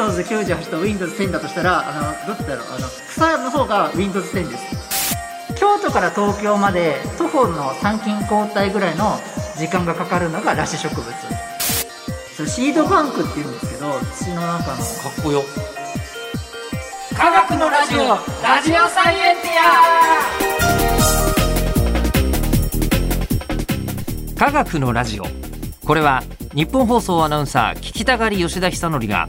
Windows98 と Windows10 だとしたらあのどっちだろうあの草の方が Windows10 です。京都から東京まで徒歩の参勤交代ぐらいの時間がかかるのが裸子植物。それシードバンクっていうんですけど土の中の。かっこよ。科学のラジオラジオサイエンテ科学のラジオ。これは日本放送アナウンサー聞きたがり吉田久典が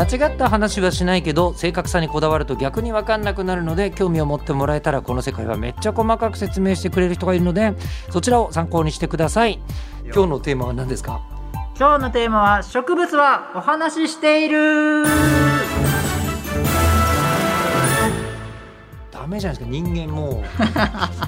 間違った話はしないけど正確さにこだわると逆に分かんなくなるので興味を持ってもらえたらこの世界はめっちゃ細かく説明してくれる人がいるのでそちらを参考にしてください。今日のテーマは何ですか？今日のテーマは植物はお話ししている。ダメじゃないですか。人間も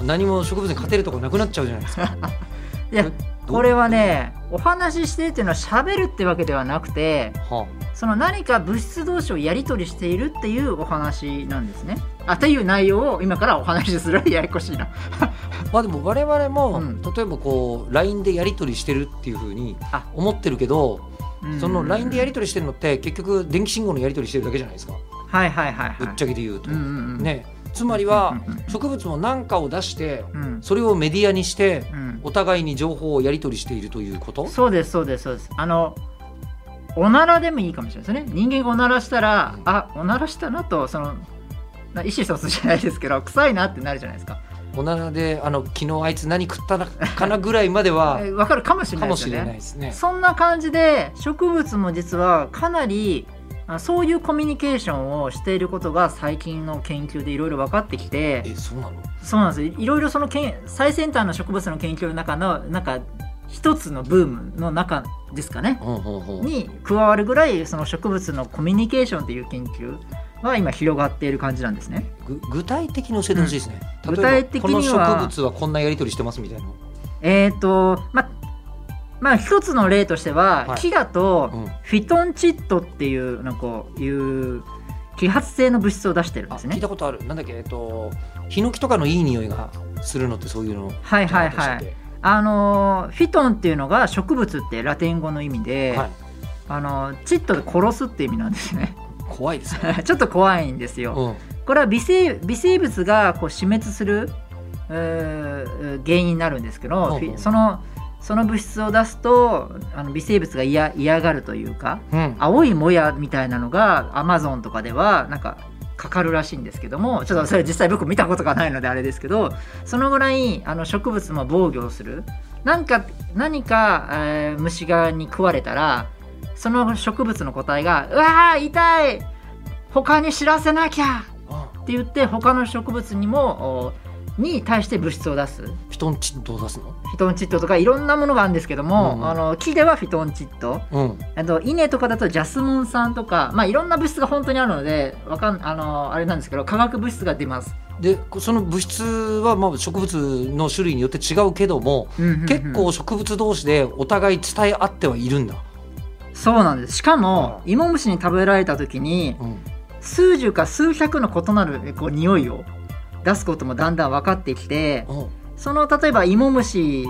う何も植物に勝てるとこなくなっちゃうじゃないですか。いやこれはねお話ししてっていうのは喋るってわけではなくてはその何か物質同士をやり取りしているっていうお話なんですね。あという内容を今からお話しするややこしいな。あ まあでも我々も、うん。例えばこう LINE でやり取りしてるっていうふうにあ。思ってるけどうん。その LINE でやり取りしてるのって結局電気信号のやり取りしてるだけじゃないですか。はいはいはいはい。ぶっちゃけで言うと、うんうんうん。ねつまりは植物も何かを出してうんそれをメディアにしてうんお互いに情報をやり取りしているということ？そうですそうですそうです。あのおならでもいいかもしれないですね。人間がおならしたら、うんあおならしたなとそのな意思疎通じゃないですけど臭いなってなるじゃないですか。おならであの昨日あいつ何食ったのかなぐらいまでは えわかるかもしれないですよね。ね。そんな感じで植物も実はかなりあそういうコミュニケーションをしていることが最近の研究でいろいろ分かってきてえそうなの？そうなんですよいろいろそのけん最先端の植物の研究の中のなんか一つのブームの中ですかねに加わるぐらいその植物のコミュニケーションという研究は今広がっている感じなんですね。ぐ具体的に教えてほしいですね。うん例えば具体的にはこの植物はこんなやり取りしてますみたいな。えっ、とままあ一つの例としては、はい木だと、うんフィトンチッドっていうなんかこういう揮発性の物質を出してるんあですね聞いたことある。なんだっけ？えっとヒノキとかのいい匂いがするのってそういうの。はいはいはいあのーフィトンっていうのが植物ってラテン語の意味で、けはい。あのチッドで殺すって意味なんですね怖いですね。ちょっと怖いんですよ、うん。これは微生微生物がこう死滅する、えー原因になるんですけど、ほうほうフィそのその物質を出すとあの微生物が嫌嫌がるというかうん。青いもやみたいなのがアマゾンとかではなんかかかるらしいんですけどもちょっとそれ実際僕見たことがないのであれですけどそのぐらいあの植物も防御をするなんか何か、えー虫がに食われたらその植物の個体が「うわー痛い他に知らせなきゃ!」あって言って他の植物にもおに対して物質を出すフフィトンチッドを出すの？ィトンチッドとかいろんなものがあるんですけども、うんうんあの木ではフィトンチッドうん。あと稲とかだとジャスモン酸とか、まあ、いろんな物質が本当にあるのでわかんあのあれなんですけど化学物質が出ます、でその物質はまあ植物の種類によって違うけども、うんうんうん結構植物同士でお互い伝え合ってはいるんだ。そうなんですしかもあ芋虫に食べられた時にうん。数十か数百の異なるこう匂いを出すこともだんだん分かってきてうん。その例えば芋虫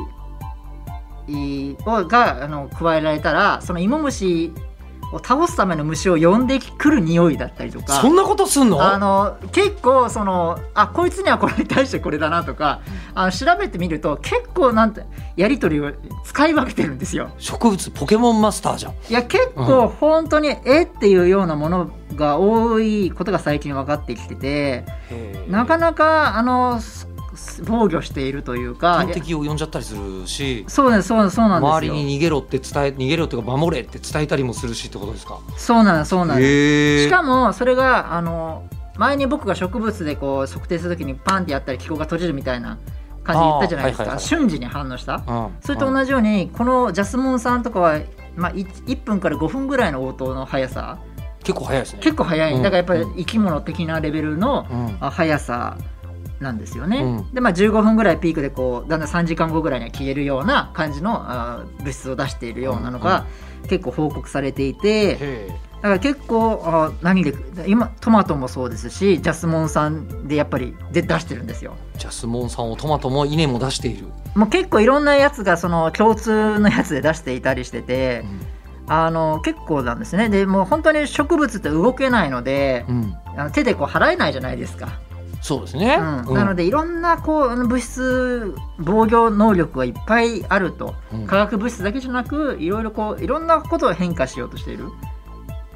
をがあの加えられたらその芋虫を倒すための虫を呼んでくる匂いだったりとかそんなことすんの？あの結構そのあこいつにはこれに対してこれだなとか、あの調べてみると結構なんてやり取りを使い分けてるんですよ。植物ポケモンマスターじゃん。いや結構本当にえっていうようなものが多いことが最近分かってきててなかなかあのす防御しているというか天敵を呼んじゃったりするしそうですそうですそうなんですよ。周りに逃げろって伝え逃げろっていうか守れって伝えたりもするしってことですか？そうなんですそうなんです。へしかもそれがあの前に僕が植物でこう測定するときにパンってやったら気候が閉じるみたいな感じで言ったじゃないですか、はいはいはい。瞬時に反応した、うんそれと同じようにこのジャスモン酸とかは、まあ、1, 1分から5分ぐらいの応答の速さ。結構早いですね。結構速い、うん。だからやっぱり生き物的なレベルのうん。あ速さなんですよね。うん。でまあ15分ぐらいピークでこうだんだん3時間後ぐらいには消えるような感じのあー物質を出しているようなのが結構報告されていて、へだから結構あ何で今トマトもそうですしジャスモン酸でやっぱりで出してるんですよ。ジャスモン酸をトマトも稲も出している、もう結構いろんなやつがその共通のやつで出していたりしてて、あの結構なんですね。でもう本当に植物って動けないので、うん。あの手でこう払えないじゃないですか、そうですね、うん。なのでいろんなこう物質防御能力がいっぱいあると、うん。化学物質だけじゃなくいろいろこういろんなことを変化しようとしている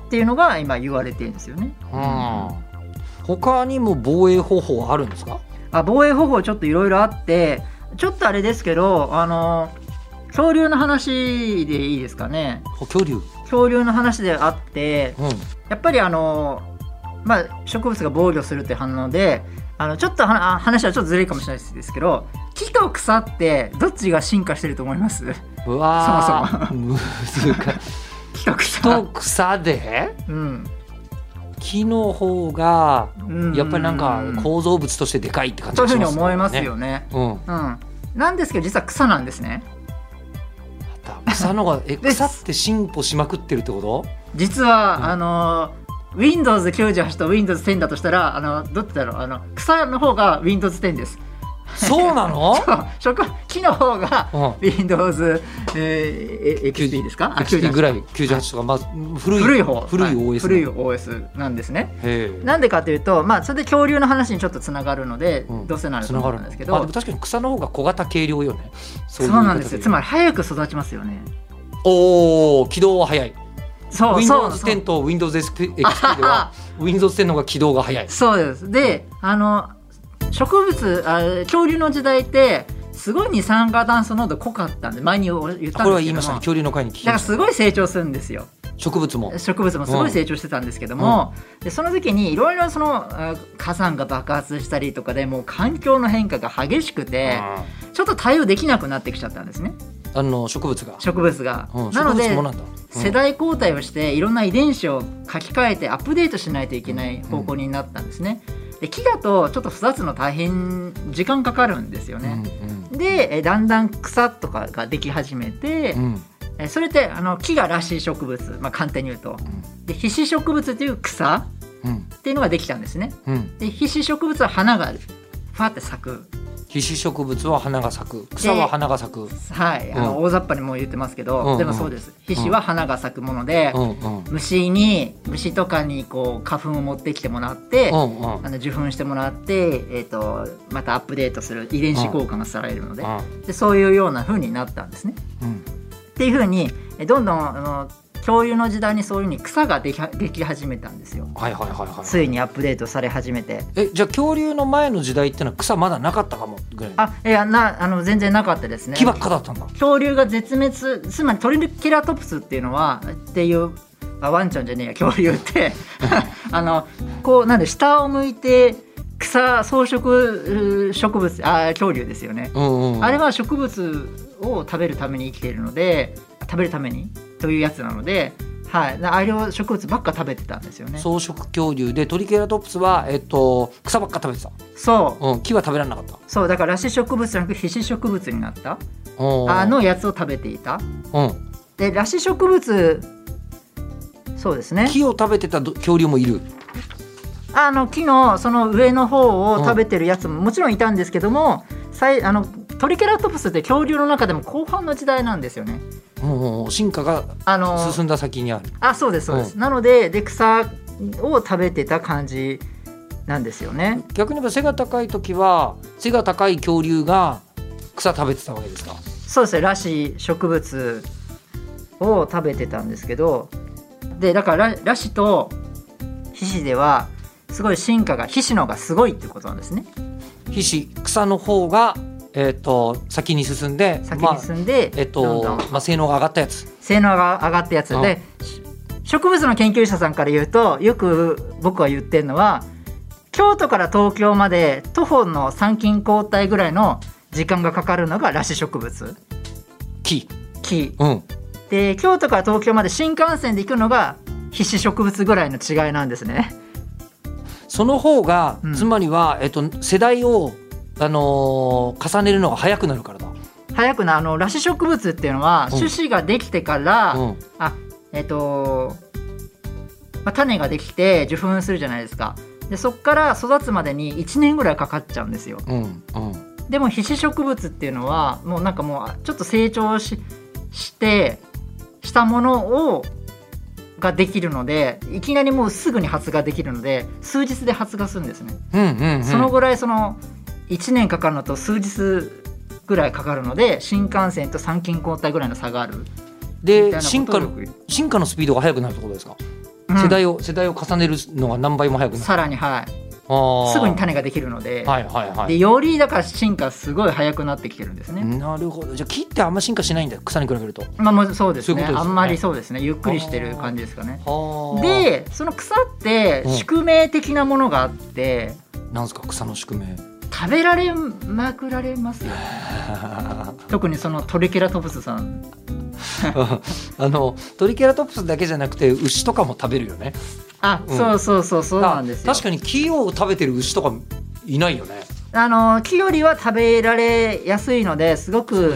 っていうのが今言われてるんですよね。うん。他にも防衛方法はあるんですか？あ防衛方法ちょっといろいろあってちょっとあれですけどあの恐竜の話でいいですかね。恐竜。恐竜の話であってうん。やっぱりあのまあ植物が防御するって反応であのちょっとはあ話はちょっとずれるかもしれないですけど木と草ってどっちが進化してると思います？うわー。そ難しい 木と草。と草で？うん。木の方がうん。やっぱりなんか構造物としてでかいって感じそういうふうにがします思いますよね。うん。うん。なんですけど実は草なんですね。草のがえ草って進歩しまくってるってこと？実は、うん。あの Windows98 と Windows10 だとしたらあのどっちだろう？あの草の方が Windows10 です。そうなの？そう。植木の方がうん。Windows、えー、XP ですか？あ XP ぐらい。98とかまあ古い古い方。古いは OS 古い OS なんですね。なんでかというと、まあ、それで恐竜の話にちょっとつながるので、うん。どうせなると思つながるうんですけど。あでも確かに草の方が小型軽量よね。そそうなんですよ。つまりり早く育ちますよね。おお起動は早い Windows 10と Windows XP では Windows 10の方が起動が早い。そうです。で、あの植物あ恐竜の時代ってすごい二酸化炭素濃度濃かったんで前に言ったんですけこれは言いましたね。恐竜の会に聞きだからすごい成長するんですよ。植物も。植物もすごい成長してたんですけども、でその時にいろいろそのあ火山が爆発したりとかでもう環境の変化が激しくてちょっと対応できなくなってきちゃったんですねあの植物が植物が。うんなので世代交代をしていろんな遺伝子を書き換えてアップデートしないといけない方向になったんですね。で木だとちょっと育つの大変時間かかるんですよね。でえだんだん草とかができ始めて、うんそれってあの木がらしい植物、まあ、簡単に言うと。で被子植物という草うんっていうのができたんですね。うんで被子植物は花がファって咲く。被子植物は花が咲く。草は花が咲く。はい、あのう大雑把にも言ってますけど、うんうん。でもそうです。被子は花が咲くもので、うんうん。虫に虫とかにこう花粉を持ってきてもらって、うんうん。あの受粉してもらって、えー、とまたアップデートする遺伝子交換がされるので,、でそういうような風になったんですね。うん。っていう風にえどんどんあの恐竜の時代にそういう風に草ができはでき始めたんですよ。はいはいはいはいついにアップデートされ始めて。えじゃあ恐竜の前の時代ってのは草まだなかったかもぐらいあいやなあの全然なかったですね。木ばっかだったんだ恐竜が絶滅つまりトリケラトプスっていうのはっていうあワンちゃんじゃねえや恐竜って あのこうなんで下を向いて草草食う植物あ恐竜ですよね、うんうんうんあれは植物を食べるために生きているので食べるためにというやつなので、はい、あれを植物ばっか食べてたんですよね。草食恐竜でトリケラトプスは、えっと、草ばっか食べてた、そう。うん、木は食べられなかった。そう。だから裸子植物じゃなくて被子植物になった。うん。あのやつを食べていた。うん、で裸子植物そうですね。木を食べてたど恐竜もいる。あの木のその上の方を食べてるやつももちろんいたんですけども、さいあのトリケラトプスって恐竜の中でも後半の時代なんですよね。うんうん進化が進んだ先にあるあそうですそうです。なのでで草を食べてた感じなんですよね。逆に言えば背が高い時は背が高い恐竜が草食べてたわけですか？そうですねらしい植物を食べてたんですけどでだからららしと皮脂ではすごい進化が皮脂の方がすごいってことなんですね。皮脂草の方が、えっと先に進んで先まあに進んで、えっとどんどん。まあ、性能が上がったやつ。性能が上がったやつ。うん。植物の研究者さんから言うとよく僕は言ってるのは京都から東京まで徒歩の参勤交代ぐらいの時間がかかるのが裸子植物。木。木。うん。で京都から東京まで新幹線で行くのが皮脂植物ぐらいの違いなんですね。その方が、うん。つまりは、えっと、世代を、あのー重ねるのが早くなるからだ。早くなあの裸子植物っていうのはうん。種子ができてから、うん。あえっ、と、まあ、種ができて受粉するじゃないですか。でそこから育つまでに1年ぐらいかかっちゃうんですよ。うんうん。でも被子植物っていうのはもうなんかもうちょっと成長ししてしたものをができるのでいきなりもうすぐに発芽できるので数日で発芽するんですね、うんうんうん。そのぐらいその1年かかるのと数日ぐらいかかるので新幹線と参勤交代ぐらいの差がある。でな進化の進化のスピードが速くなるってことですか、うん。世代を世代を重ねるのが何倍も速くなる。さらにはい。すぐに種ができるので,、はいはいはい。でよりだから進化すごい早くなってきてるんですね、なるほど。じゃあ木ってあんま進化しないんだ草に比べると。まあもうそうですね。ね。あんまりそうですね。ゆっくりしてる感じですかね。はあでその草ってうん宿命的なものがあって。なんですか草の宿命食べられまくられますよ 特にそのトリケラトプスさん。あのトリケラトプスだけじゃなくて牛とかも食べるよね。あ、うんそうそうそうそうなんですよ。確かに木を食べてる牛とかいないよねあの木よりは食べられやすいのですごく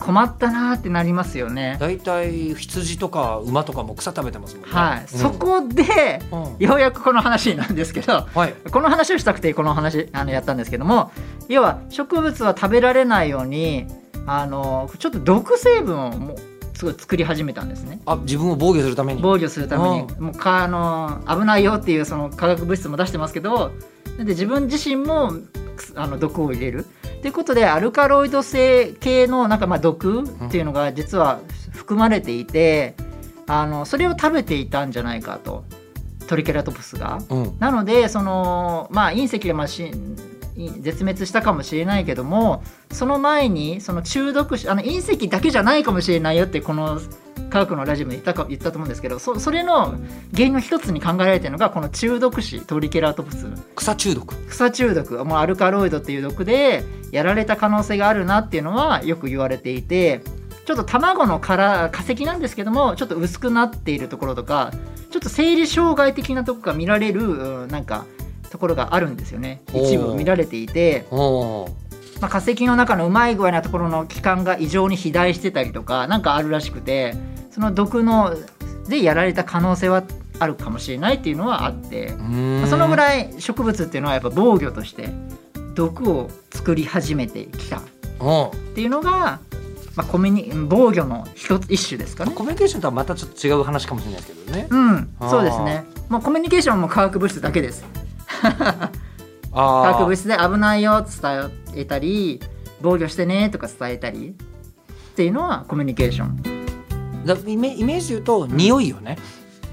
困ったなーってなりますよね。大体羊とか馬とかも草食べてますもんね。はい、うん。そこでうん。ようやくこの話なんですけどはい。この話をしたくてこの話あのやったんですけども要は植物は食べられないようにあのちょっと毒成分をもうすごい作り始めたんですね。あ自分を防御するために。防御するために。もうかあの危ないよっていうその化学物質も出してますけどで自分自身もくあの毒を入れる。ということでアルカロイド性系のなんかまあ毒っていうのが実は含まれていてあのそれを食べていたんじゃないかと。トリケラトプスが。うん。なのでそのまあ隕石でまあし絶滅したかもしれないけどもその前にその中毒死あの隕石だけじゃないかもしれないよってこの科学のラジオで言ったか言ったと思うんですけどそそれの原因の一つに考えられてるのがこの中毒死トリケラトプス。草中毒。草中毒。もうアルカロイドっていう毒でやられた可能性があるなっていうのはよく言われていてちょっと卵の殻化石なんですけどもちょっと薄くなっているところとかちょっと生理障害的なとこが見られるうんなんかところがあるんですよね。一部見られていて、まあ、化石の中のうまい具合なところの器官が異常に肥大してたりとかなんかあるらしくてその毒のでやられた可能性はあるかもしれないっていうのはあって。そのぐらい植物っていうのはやっぱ防御として毒を作り始めてきたっうんていうのが、まあ、コミュニ防御の一つ一種ですかね。コミュニケーションとはまたちょっと違う話かもしれないですけどね。うんそうですね。もうコミュニケーションも化学物質だけです。化あ学物ー質で危ないよって伝えたり、防御してねとか伝えたりっていうのはコミュニケーション。だイメイメージで言うと匂いよね。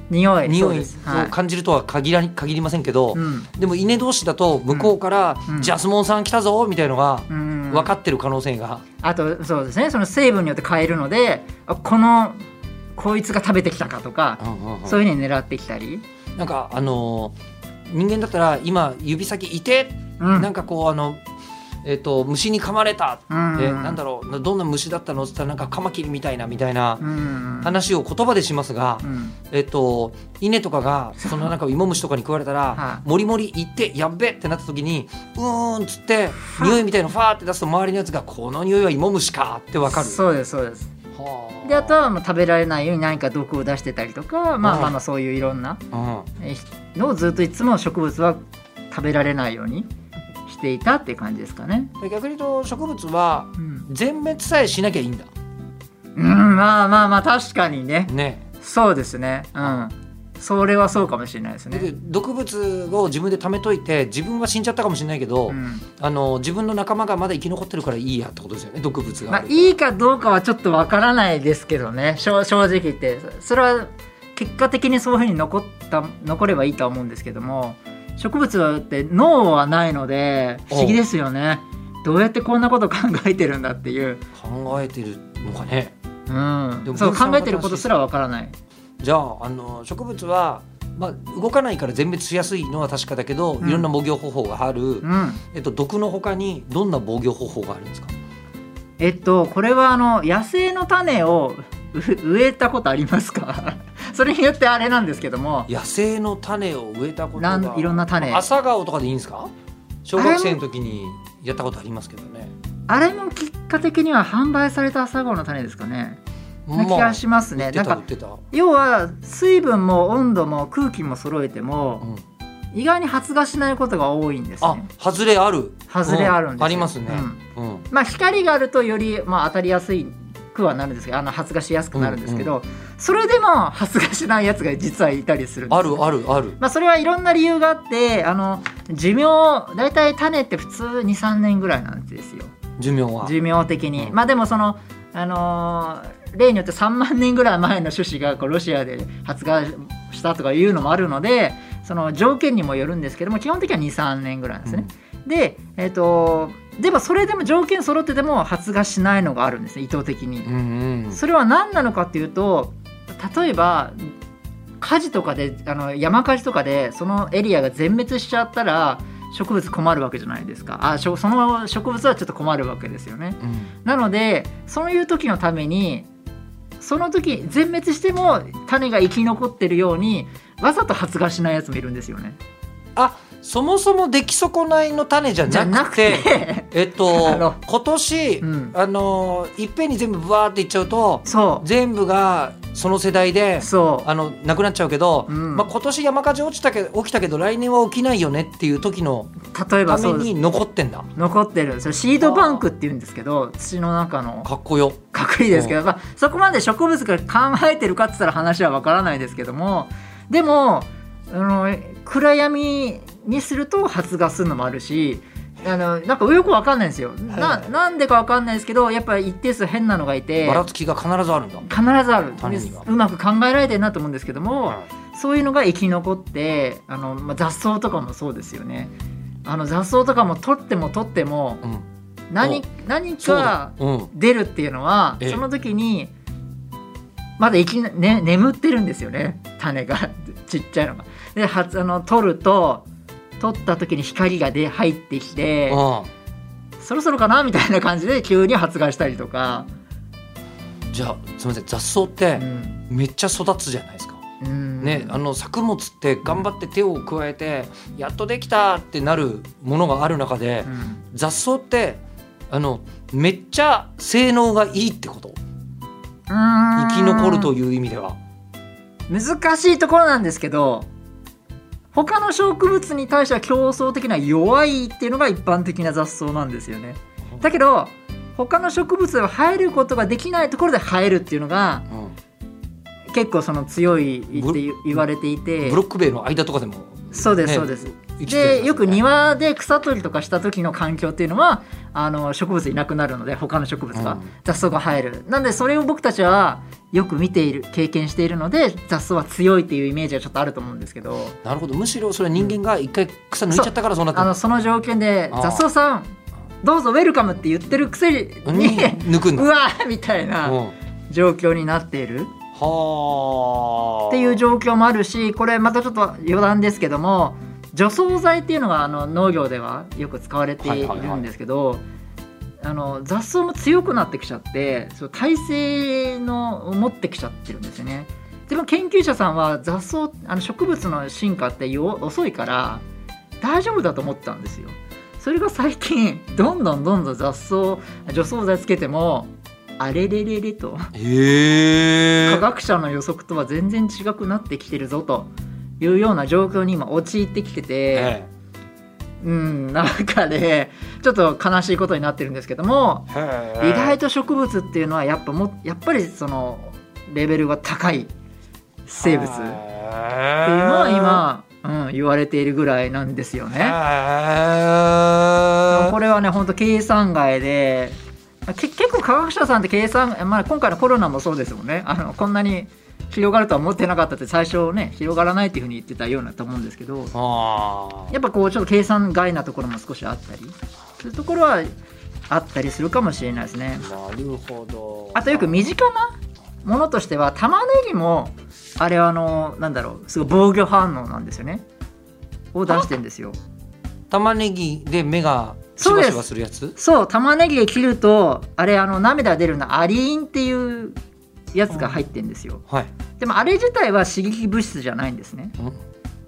匂い、匂い。を感じるとは限ら限りませんけど、うん。でも稲同士だと向こうから、うん。ジャスモンさん来たぞみたいのがうん。分かってる可能性が、あとそうですね。その成分によって変えるのであこのこいつが食べてきたかとか、うんそういうふうに狙ってきたり、なんかあのー人間だったら今指先い。て、うん。なんかこうあのえっ、と虫に噛まれた。うん。で、なんだろう。どんな虫だったの？って言ったらなんかカマキリみたいなみたいなうん。話を言葉でしますが、うん。えっと稲とかがそのなんか芋虫とかに食われたら はい。もりもり行ってやっべってなった時にうーんっつって匂いみたいのファーって出すと周りのやつがこの匂いは芋虫かってわかる。そうですそうです。はであとはもう食べられないように何か毒を出してたりとか、まあうん。まあまあそういういろんなのをずっといつも植物は食べられないようにしていたっていう感じですかね。で逆に言うと植物はうん、全滅さえしなきゃいいんだ。うんまあまあまあ確かにね。ね。そうですね。うん。それはそうかもしれないですでね。毒物を自分で貯めといて自分は死んじゃったかもしれないけど、うん。あの自分の仲間がまだ生き残ってるからいいやってことですよね毒物がまあいいかどうかはちょっとわからないですけどね。正正直言って。それは結果的にそういうふうに残った残ればいいとは思うんですけども植物って脳はないので不思議ですよね。どうやってこんなこと考えてるんだっていう、考えてるのかね。うん。でもそう考えてることすらわからない。じゃああの植物は、まあ、動かないから全滅しやすいのは確かだけど、うん。いろんな防御方法がある、うん。えっと、毒の他にどんな防御方法があるんですか？えっとこれはあの野生の種をう植えたことありますか？それによってあれなんですけども。野生の種を植えたことがなんいろんな種。朝顔とかでいいんですか？小学生の時にやったことありますけどね。あれも結果的には販売された朝顔の種ですかね。な気がしますね、なんか要は水分も温度も空気も揃えてもうん、意外に発芽しないことが多いんですあね外れある。外れあるんですよ、ありますね。うん。うん。まあ光があるとより、まあ、当たりやすいくはなるんですけどあの発芽しやすくなるんですけど、それでも発芽しないやつが実はいたりするんですあるあるある。まあ、それはいろんな理由があってあの寿命大体種って普通23年ぐらいなんですよ。寿命は。寿命的に、うん。まあでもそのあのー例によって3万年ぐらい前の種子がこうロシアで発芽したとかいうのもあるのでその条件にもよるんですけども基本的には23年ぐらいなんですね、でえっ、とでもそれでも条件揃ってても発芽しないのがあるんですね意図的に、うんうん。それは何なのかっていうと例えば火事とかであの山火事とかでそのエリアが全滅しちゃったら植物困るわけじゃないですか。あその植物はちょっと困るわけですよね。うん。なのでそういう時のためにその時全滅しても種が生き残ってるようにわざと発芽しないやつもいるんですよね。あそもそも出来損ないの種じゃなくてて。えっと 今年、うん。あのいっぺんに全部ブワーっていっちゃうとそ全部がその世代でうそう。あのなくなっちゃうけど、うん。まあ、今年山火事落ちたけ起きたけど来年は起きないよねっていう時の例えばために残ってんだ。残ってる。それシードバンクっていうんですけど土の中の。かっこよ。かっこいいですけど、まあ、そこまで植物が考えてるかって言ったら話はわからないですけどもでもあの暗闇にすると発芽するのもあるしあのなんかよくわかんないんですよ。ななんでかわかんないですけどやっぱり一定数変なのがいてばらつきが必ずあるんだ、必ずある。うまく考えられてるなと思うんですけども、そういうのが生き残ってあの、まあ、雑草とかもそうですよね。あの雑草とかも取っても取ってもうん。何何かうん。出るっていうのはええ。その時にまだ生きな、ね、眠ってるんですよね。種が。ちっちゃいのが。ではつあの取ると取った時に光がで入ってきてうそろそろかな？みたいな感じで急に発芽したりとか。んじゃあすみません。雑草ってうん。めっちゃ育つじゃないですか、うん。ねあの作物って頑張って手を加えてやっとできたってなるものがある中で、うん。雑草ってあのめっちゃ性能がいいってこと？生き残るという意味では。難しいところなんですけど他の植物に対しては競争的な弱いっていうのが一般的な雑草なんですよね。だけど他の植物は生えることができないところで生えるっていうのがうん。結構その強いって言言われていて。ブロック塀の間とかでも。そうですね。そうですでよく庭で草取りとかした時の環境っていうのはあの植物いなくなるので他の植物が、うん。雑草が生える。なんでそれを僕たちはよく見ている経験しているので雑草は強いっていうイメージがちょっとあると思うんですけど。なるほど。むしろそれは人間が一回草抜いちゃったからそうなった。あのその条件で雑草さんどうぞウェルカムって言ってるくせにに抜くんだ。うわーみたいなうん。状況になっている。はあ。っていう状況もあるしこれまたちょっと余談ですけども除草剤っていうのがあの農業ではよく使われているんですけど、あの雑草も強くなってきちゃってそう耐性のを持ってきちゃってるんですよね。でも研究者さんは雑草あの植物の進化ってよ遅いから大丈夫だと思ったんですよ。それが最近どんどんどんどん雑草除草剤つけてもあれれれれとへえ科学者の予測とは全然違くなってきてるぞというような状況に今陥ってきてて、えうんなんかねちょっと悲しいことになってるんですけども意外と植物っていうのはやっぱもやっぱりそのレベルが高い生物っていうのは今、うん、言われているぐらいなんですよへね。えこれはね本当計算外でけ結構科学者さんって計算、まあ、今回のコロナもそうですもんね。あのこんなに広がるとは思ってなかったって最初ね広がらないっていうふうに言ってたようなと思うんですけどあやっぱこうちょっと計算外なところも少しあったりそういうところはあったりするかもしれないですね。あなるほど。あとよく身近なものとしては玉ねぎもあれはあのなんだろうすごい防御反応なんですよね。を出してんですよ。玉ねぎで目がしそうです。ばしばするやつ？そう玉ねぎで切るとあれあの涙出るのアリーンっていうやつが入ってるんですよ。はい。でもあれ自体は刺激物質じゃないんですね。うん。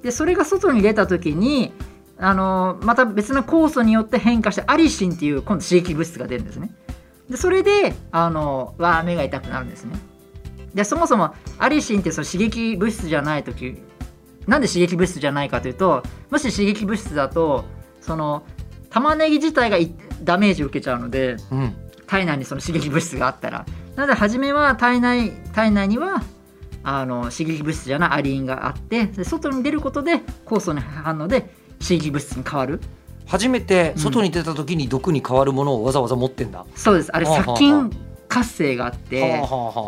でそれが外に出た時にあのまた別の酵素によって変化してアリシンっていう今度刺激物質が出るんですね。でそれであのわあ目が痛くなるんですね。でそもそもアリシンってその刺激物質じゃない時なんで刺激物質じゃないかというともし刺激物質だとその玉ねぎ自体がいダメージを受けちゃうのでうん。体内にその刺激物質があったらなので初めは体内体内にはあの刺激物質じゃないアリンがあってで外に出ることで酵素の反応で刺激物質に変わる。初めて外に出た時に毒に変わるものをわざわざ持ってんだ、そうです。あれ殺菌活性があって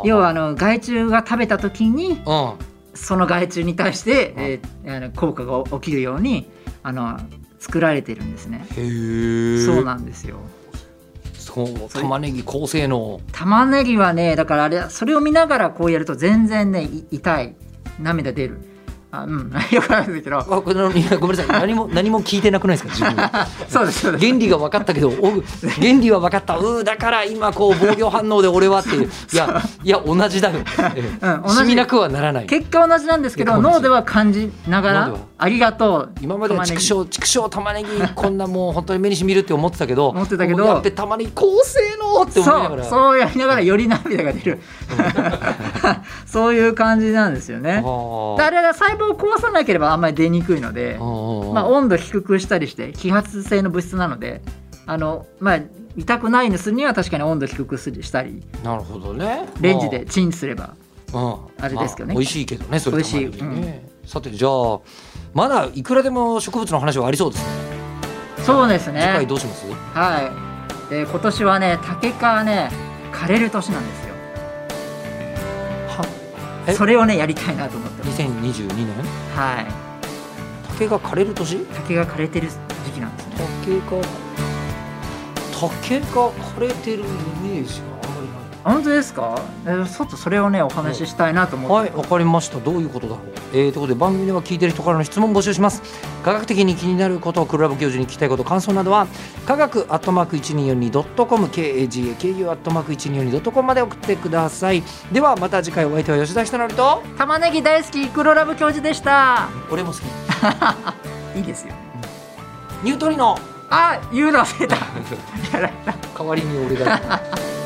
要はあの害虫が食べた時にうん。その害虫に対して、えーあの効果が起きるようにあの作られてるんですね。へえそうなんですよ。玉ねぎ高性能。玉ねぎはねだからあれそれを見ながらこうやると全然ねい痛い。涙出る。あうん。よくないですけど。ごめんなさい。何も 何も聞いてなくないですか自分。そうですそうです。原理が分かったけどお原理は分かった。うーだから今こう防御反応で俺はっていう。いやいや同じだよ、ええ。うん同じ。しみなくはならない。結果は同じなんですけど脳では感じながらありがとう。今までは畜生畜生玉ねぎ こんなもう本当に目にしみるって思ってたけど思ってたけど。やっぱ玉ねぎ高性能って思いながら。そう。そうやりながらより涙が出る。そういう感じなんですよね。であれは細胞を壊さなければあんまり出にくいので、まあ、温度低くしたりして揮発性の物質なのであの、まあ、痛くないようにするには確かに温度低くしたりなるほどね。レンジでチンすればうん。あれですけどね。まあ美味しいけどねそれ美味しい。玉ねぎねさてじゃあまだいくらでも植物の話はありそうですね。そうです次回ねどうします？はい。で今年はね竹がね枯れる年なんですよ。はえ？それをねやりたいなと思ってます。2022年？はい。竹が枯れる年？竹が枯れてる時期なんですね。竹が竹が枯れてるイメージが本当ですか？えーちょっとそれをねお話ししたいなと思ってはい、わかりました。どういうことだろう？えー、ということで番組では聞いてる人からの質問を募集します。科学的に気になること、クラブ教授に聞きたいこと、感想などは科学アットマーク一二四二ドットコム、K A G A K U アットマーク一二四二ドットコムまで送ってください。ではまた次回お相手は吉田ひとのりと、玉ねぎ大好き黒ラブ教授でした俺も好き。いいですよニュートリノ。あ言うの忘れたやられた代わりに俺が。